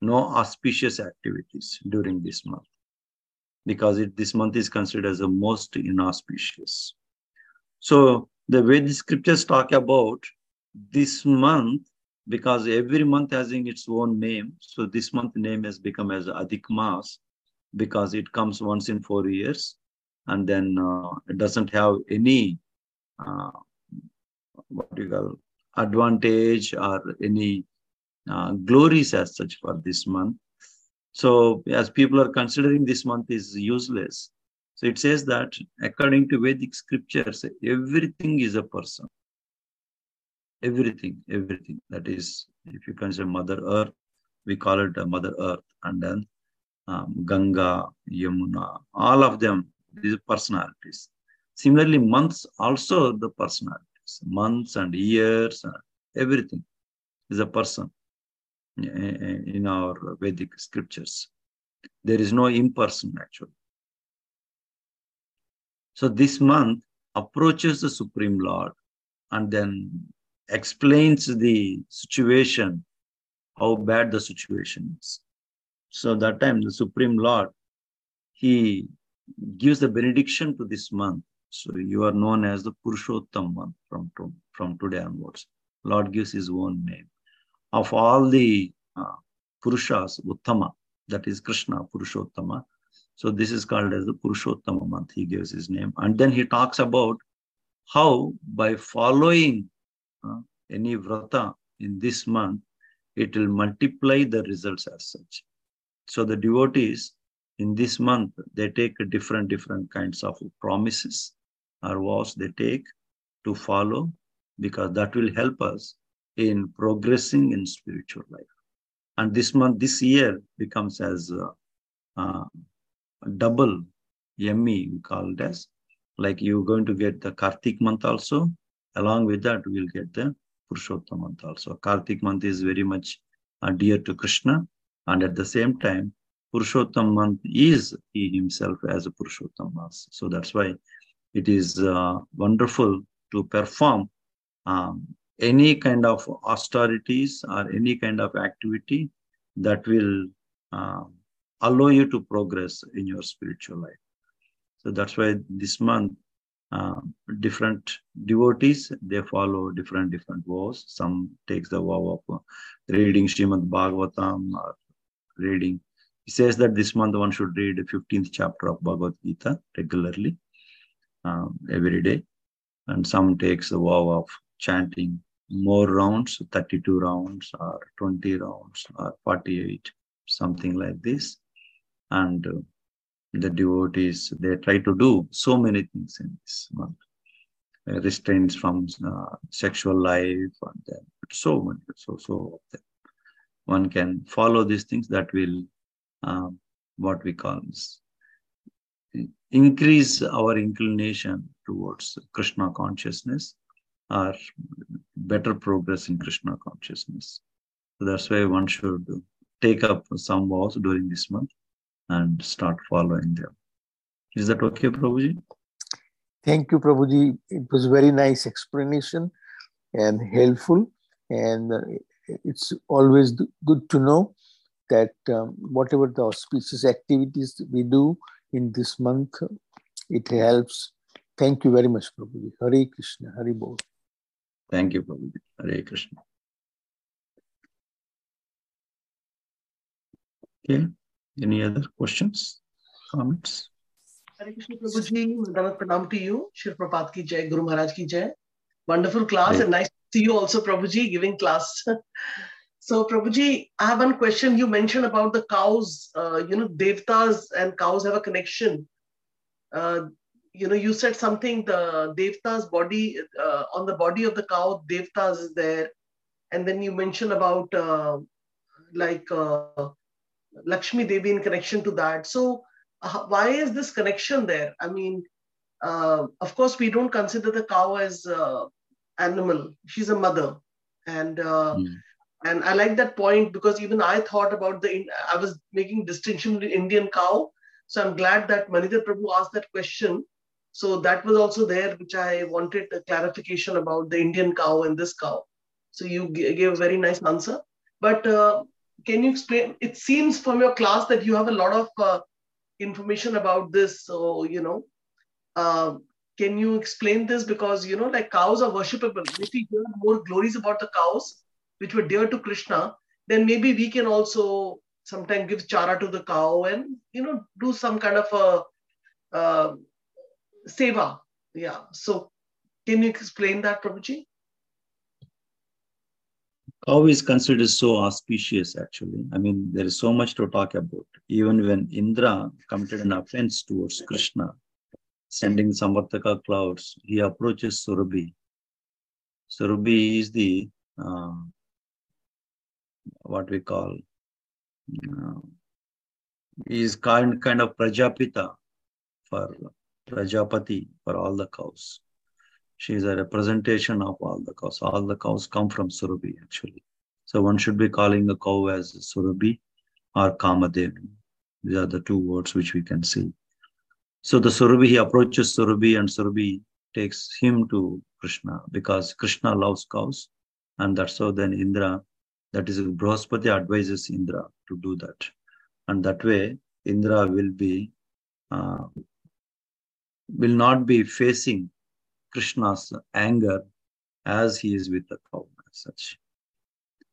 No auspicious activities during this month because it, this month is considered as the most inauspicious. So the way the scriptures talk about this month, because every month has its own name, so this month name has become as Adhik Mas because it comes once in four years, and then uh, it doesn't have any uh, what do you call advantage or any uh, glories as such for this month. So as people are considering this month is useless, so it says that according to Vedic scriptures, everything is a person. Everything, everything. That is, if you consider Mother Earth, we call it a Mother Earth, and then um, Ganga, Yamuna, all of them, these are personalities. Similarly, months also the personalities. Months and years, and everything is a person eh, eh, in our Vedic scriptures. There is no imperson actually. So this month approaches the Supreme Lord and then explains the situation, how bad the situation is. So that time the Supreme Lord, he gives the benediction to this month. So you are known as the Purushottam month from, from today onwards. Lord gives his own name. Of all the uh, Purushas, Uttama, that is Krishna, Purushottama. So this is called as the Purushottama month. He gives his name. And then he talks about how by following any vrata in this month, it will multiply the results as such. So the devotees in this month, they take different, different kinds of promises or vows they take to follow because that will help us in progressing in spiritual life. And this month, this year becomes as uh, double yummy, we call it as. Like you're going to get the Kartik month also. Along with that, we'll get the Purushottam month also. Kartik month is very much uh, dear to Krishna. And at the same time, Purushottam month is he himself as a Purushottam month. So that's why it is uh, wonderful to perform um, any kind of austerities or any kind of activity that will uh, allow you to progress in your spiritual life. So that's why this month, uh, different devotees, they follow different, different vows. Some takes the vow of uh, reading Srimad Bhagavatam or reading. He says that this month one should read the 15th chapter of Bhagavad Gita regularly, um, every day. And some takes the vow of chanting more rounds, 32 rounds or 20 rounds or 48, something like this. And uh, the devotees, they try to do so many things in this month. uh, restraints from uh, sexual life, and so many, so so one can follow these things that will um, what we call increase our inclination towards Krishna consciousness or better progress in Krishna consciousness. So that's why one should take up some vows during this month and start following them. Is that okay, Prabhuji? Thank you, Prabhuji. It was very nice explanation and helpful. And uh, it's always good to know that um, whatever the auspicious activities we do in this month, it helps. Thank you very much, Prabhuji. Hare Krishna, Hare Bol. Thank you, Prabhuji. Hare Krishna. Okay. Any other questions, comments? Hare Krishna Prabhuji, Pranam to you. Shri Prabhupada ki jai, Guru Maharaj ki jai. Wonderful class and nice to see you also, Prabhuji, giving class. so, Prabhuji, I have one question. You mentioned about the cows, uh, you know, devtas and cows have a connection. Uh, you know, you said something, the devta's body, uh, on the body of the cow, devtas is there. And then you mentioned about uh, like uh, Lakshmi Devi in connection to that. So, uh, why is this connection there? I mean, uh, of course, we don't consider the cow as uh, animal. She's a mother, and mm. and I like that point because even I thought about the. I was making distinction between Indian cow. So I'm glad that Manidhar Prabhu asked that question. So that was also there, which I wanted a clarification about the Indian cow and this cow. So you gave a very nice answer. But uh, can you explain? It seems from your class that you have a lot of uh, information about this. So, you know, uh, can you explain this? Because, you know, like cows are worshipable. If we hear more glories about the cows, which were dear to Krishna, then maybe we can also sometimes give chara to the cow and, you know, do some kind of a uh, seva. Yeah. So, can you explain that, Prabhuji? Is considered so auspicious, actually. I mean, there is so much to talk about. Even when Indra committed an offense towards Krishna, sending Samvartaka clouds, he approaches Surabhi. Surabhi is the, uh, what we call, uh, is kind, kind of Prajapita for Prajapati for all the cows. She is a representation of all the cows. All the cows come from Surabhi, actually. So one should be calling a cow as Surabhi or Kamadhenu. These are the two words which we can see. So the Surabhi, he approaches Surabhi and Surabhi takes him to Krishna because Krishna loves cows. And that's how then Indra, that is Brahaspati advises Indra to do that. And that way, Indra will be, uh, will not be facing Krishna's anger as he is with the cow as such.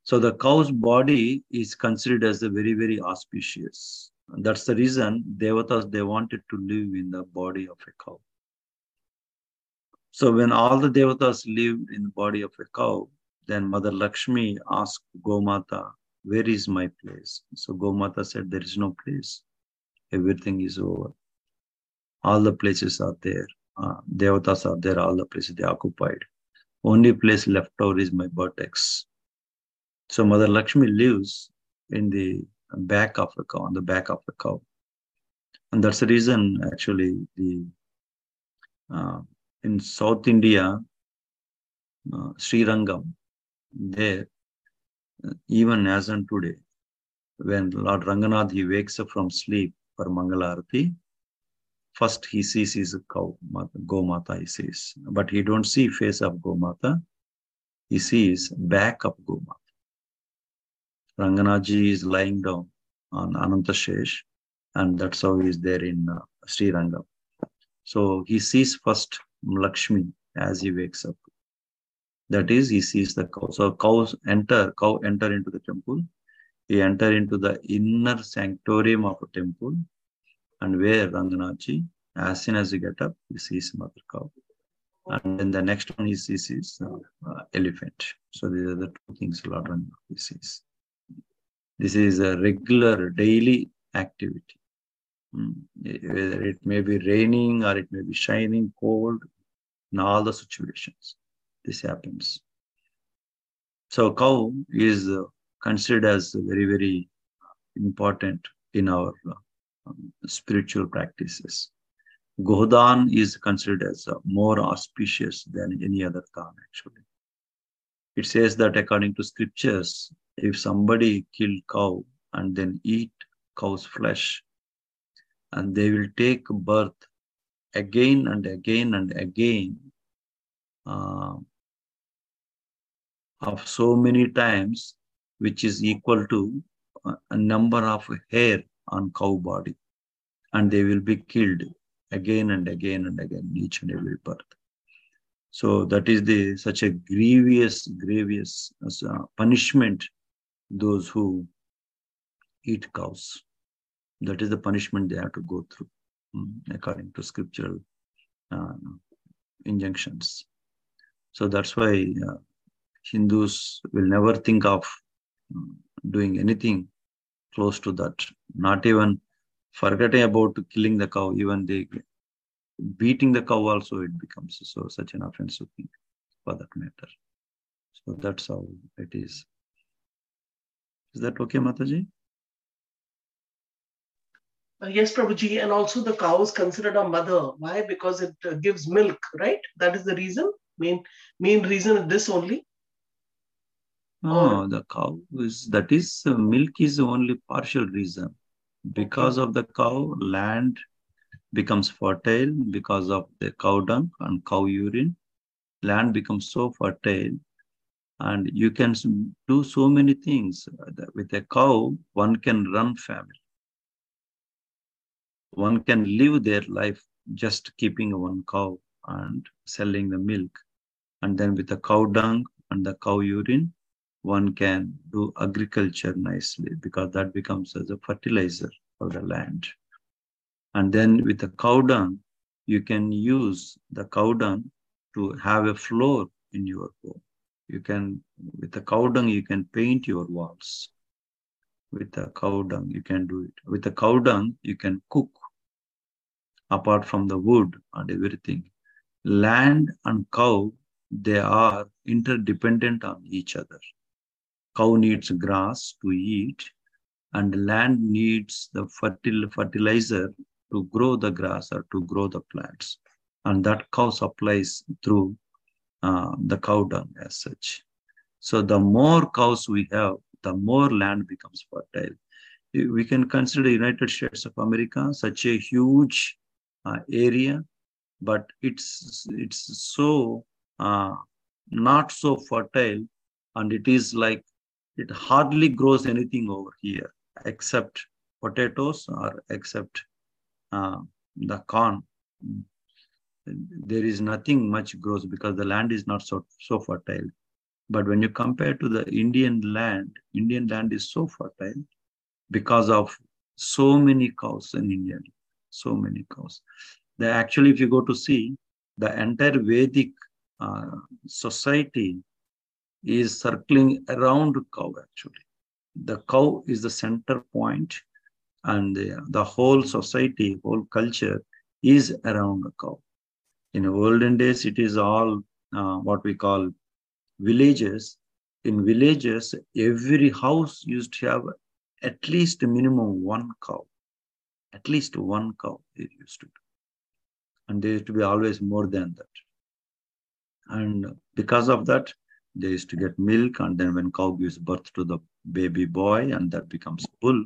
So the cow's body is considered as a very, very auspicious. And that's the reason Devatas, they wanted to live in the body of a cow. So when all the Devatas lived in the body of a cow, then Mother Lakshmi asked Gomata, where is my place? So Gomata said, there is no place. Everything is over. All the places are there. Uh, devatas are there, all the places they occupied. Only place left over is my buttocks. So Mother Lakshmi lives in the back of the cow, on the back of the cow. And that's the reason actually the uh, in South India, uh, Sri Rangam, there, even as on today, when Lord Ranganath he wakes up from sleep for Mangalarati, first he sees his cow, Gomata, he sees. But he don't see face of Gomata. He sees back of Gomata. Ranganathji is lying down on Anantashesh, and that's how he is there in uh, Sri Rangam. So he sees first Lakshmi as he wakes up. That is, he sees the cow. So cows enter, cow enter into the temple. He enter into the inner sanctorium of a temple and where Ranganathji, as soon as you get up, he sees mother cow. And then the next one he sees is uh, elephant. So these are the two things Lord Ranganathji sees. This is a regular daily activity. Mm. Whether it may be raining or it may be shining, cold, in all the situations. This happens. So cow is uh, considered as very, very important in our uh, spiritual practices. Godan is considered as uh, more auspicious than any other Khan, actually. It says that according to scriptures, if somebody kill cow and then eat cow's flesh, and they will take birth again and again and again uh, of so many times, which is equal to a number of hair on cow body, and they will be killed again and again and again each and every birth. So that is the such a grievous, grievous uh, punishment those who eat cows. That is the punishment they have to go through um, according to scriptural uh, injunctions. So that's why uh, Hindus will never think of uh, doing anything close to that. Not even forgetting about killing the cow, even they beating the cow also it becomes so such an offensive thing for that matter. So that's how it is. Is that okay, Mataji? Uh, yes, Prabhuji, and also the cow is considered a mother. Why? Because it uh, gives milk, right? That is the reason. Main main reason is this only. No, the cow is that is uh, milk is only partial reason. Because of the cow, land becomes fertile because of the cow dung and cow urine. Land becomes so fertile, and you can do so many things. With a cow, one can run family. One can live their life just keeping one cow and selling the milk. And then with the cow dung and the cow urine, one can do agriculture nicely because that becomes as a fertilizer for the land. And then with the cow dung, you can use the cow dung to have a floor in your home. You can, with the cow dung, you can paint your walls. With the cow dung, you can do it. With the cow dung, you can cook apart from the wood and everything. Land and cow, they are interdependent on each other. Cow needs grass to eat, and land needs the fertil fertilizer to grow the grass or to grow the plants. And that cow supplies through uh, the cow dung as such. So the more cows we have, the more land becomes fertile. We can consider United States of America such a huge uh, area, but it's it's so uh, not so fertile, and it is like it hardly grows anything over here except potatoes or except uh, the corn. There is nothing much grows because the land is not so, so fertile. But when you compare to the Indian land, Indian land is so fertile because of so many cows in India, so many cows. They actually, if you go to see, the entire Vedic uh, society is circling around cow actually. The cow is the center point and the, the whole society, whole culture is around the cow. In olden days, it is all uh, what we call villages. In villages, every house used to have at least a minimum one cow. At least one cow they used to do. And there used to be always more than that. And because of that, they used to get milk. And then when cow gives birth to the baby boy, and that becomes bull,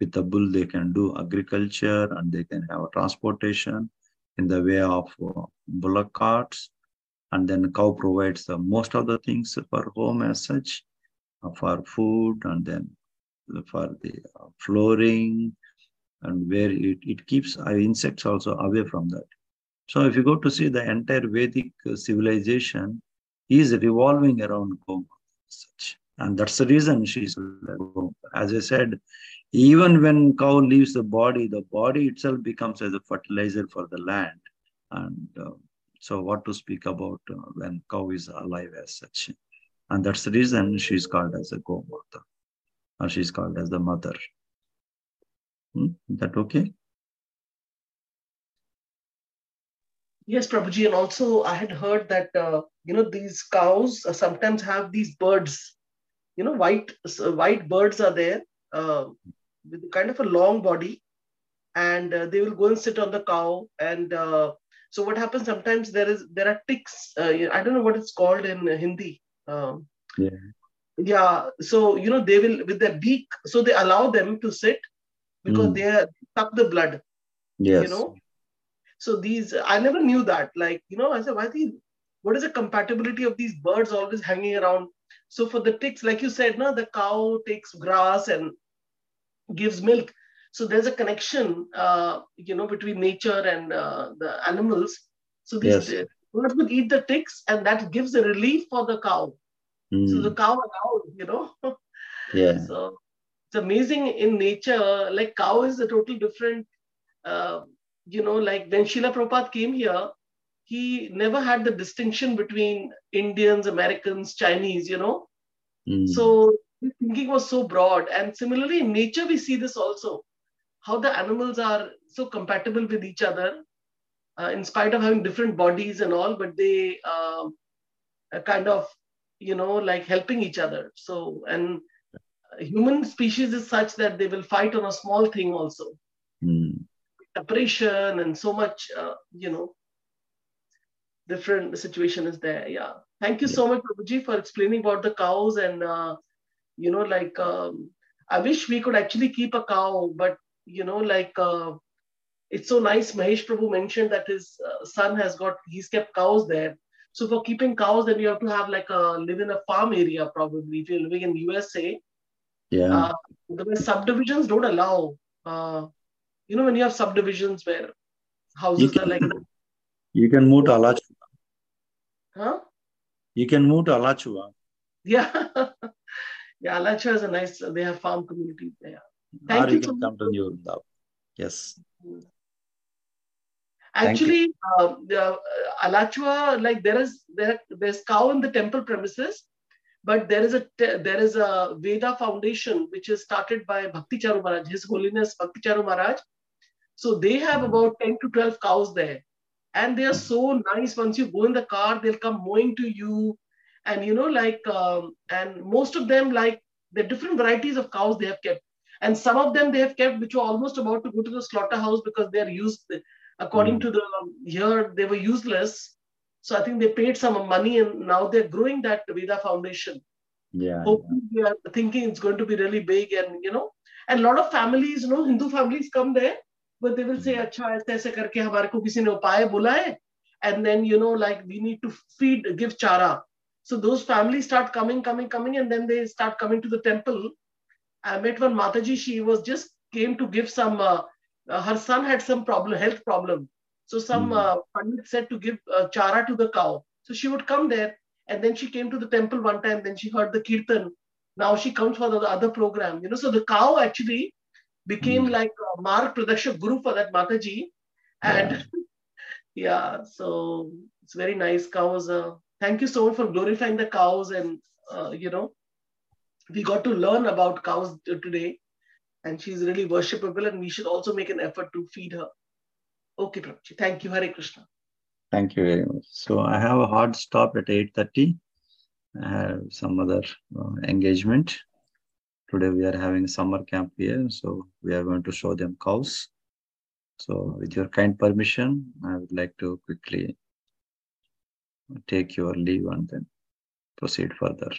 with the bull they can do agriculture and they can have transportation in the way of uh, bullock carts and then cow provides the most of the things for home as such uh, for food and then for the uh, flooring and where it, it keeps uh, insects also away from that so if you go to see the entire vedic uh, civilization is revolving around Goma such and that's the reason she's as i said even when cow leaves the body, the body itself becomes as a fertilizer for the land. And uh, so, what to speak about uh, when cow is alive as such? And that's the reason she's called as a Gomata, or she's called as the mother. Hmm? Is that okay? Yes, Prabhuji, and also I had heard that uh, you know these cows uh, sometimes have these birds. You know, white so white birds are there uh, with kind of a long body, and uh, they will go and sit on the cow. And uh, so what happens sometimes there is there are ticks. Uh, I don't know what it's called in Hindi. Um, Yeah. yeah. So you know they will with their beak. So they allow them to sit because Mm. they suck the blood. Yes. You know. So these I never knew that. Like you know, I said, why the what is the compatibility of these birds always hanging around? So for the ticks, like you said, no, the cow takes grass and gives milk. So there's a connection, uh, you know, between nature and uh, the animals. So these Yes. birds would eat the ticks, and that gives a relief for the cow. So the Mm. cow allows, you know. Yeah. So it's amazing in nature. Like cow is a total different. Uh, you know, like when Srila Prabhupada came here, he never had the distinction between Indians, Americans, Chinese. You know, Mm. so thinking was so broad. And similarly, in nature, we see this also how the animals are so compatible with each other, uh, in spite of having different bodies and all, but they uh, are kind of, you know, like helping each other. So, and human species is such that they will fight on a small thing also. Mm. Separation and so much, uh, you know, different situation is there. Yeah. Thank you so much, Prabhuji, for explaining about the cows and, uh, you know, like, um, I wish we could actually keep a cow, but, you know, like, uh, it's so nice. Mahesh Prabhu mentioned that his uh, son has got, he's kept cows there. So for keeping cows, then you have to have like a live in a farm area probably. If you're living in USA, Yeah. uh, the subdivisions don't allow. Uh, you know when you have subdivisions where houses You are like, you can move to Alachua. huh? You can move to Alachua. Yeah, yeah. Alachua is a nice. They have farm communities there. Or Thank you you can come to New Vrindavan. Yes. Actually, uh, the, uh, Alachua, like there is there there's cow in the temple premises, but there is a te- there is a Veda Foundation which is started by Bhakti Charu Maharaj, His Holiness Bhakti Charu Maharaj. So they have Mm. about ten to twelve cows there, and they are so nice. Once you go in the car, they'll come mowing to you, and you know like um, and most of them like the different varieties of cows they have kept, and some of them they have kept which were almost about to go to the slaughterhouse because they are used according Mm. to the here they were useless so i think they paid some money and now they're growing that veda foundation Yeah. hopefully we are thinking it's going to be really big and you know and a lot of families you know hindu families come there but they will say acha aise aise karke hamare ko kisi ne upay bola hai. And then you know like we need to feed give chara. So those families start coming coming coming and then they start coming to the temple. I met one mataji. She was just came to give some uh, uh, her son had some problem health problem. So some Mm. uh, pandit said to give uh, chara to the cow. So she would come there and then she came to the temple one time. Then she heard the kirtan. Now she comes for the other program. You know so the cow actually became Mm. like a mark pradakshak guru for that mataji and yeah so it's very nice cows uh, thank you so much for glorifying the cows and uh, you know we got to learn about cows today and she's really worshipable and we should also make an effort to feed her okay Prabhuji. thank you hare krishna Thank you very much. So I have a hard stop at 8.30. I have some other uh, engagement. Today we are having summer camp here. So we are going to show them cows. So with your kind permission, I would like to quickly take your leave and then proceed further.